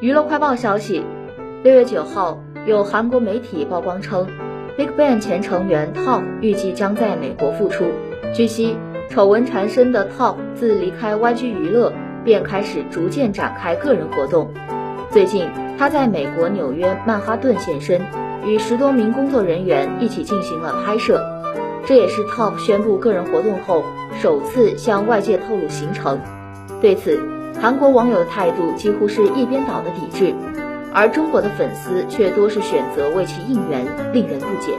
娱乐快报消息，六月九号，有韩国媒体曝光称，BigBang 前成员 Top 预计将在美国复出。据悉，丑闻缠身的 Top 自离开 YG 娱乐，便开始逐渐展开个人活动。最近，他在美国纽约曼哈顿现身，与十多名工作人员一起进行了拍摄。这也是 Top 宣布个人活动后首次向外界透露行程。对此，韩国网友的态度几乎是一边倒的抵制，而中国的粉丝却多是选择为其应援，令人不解。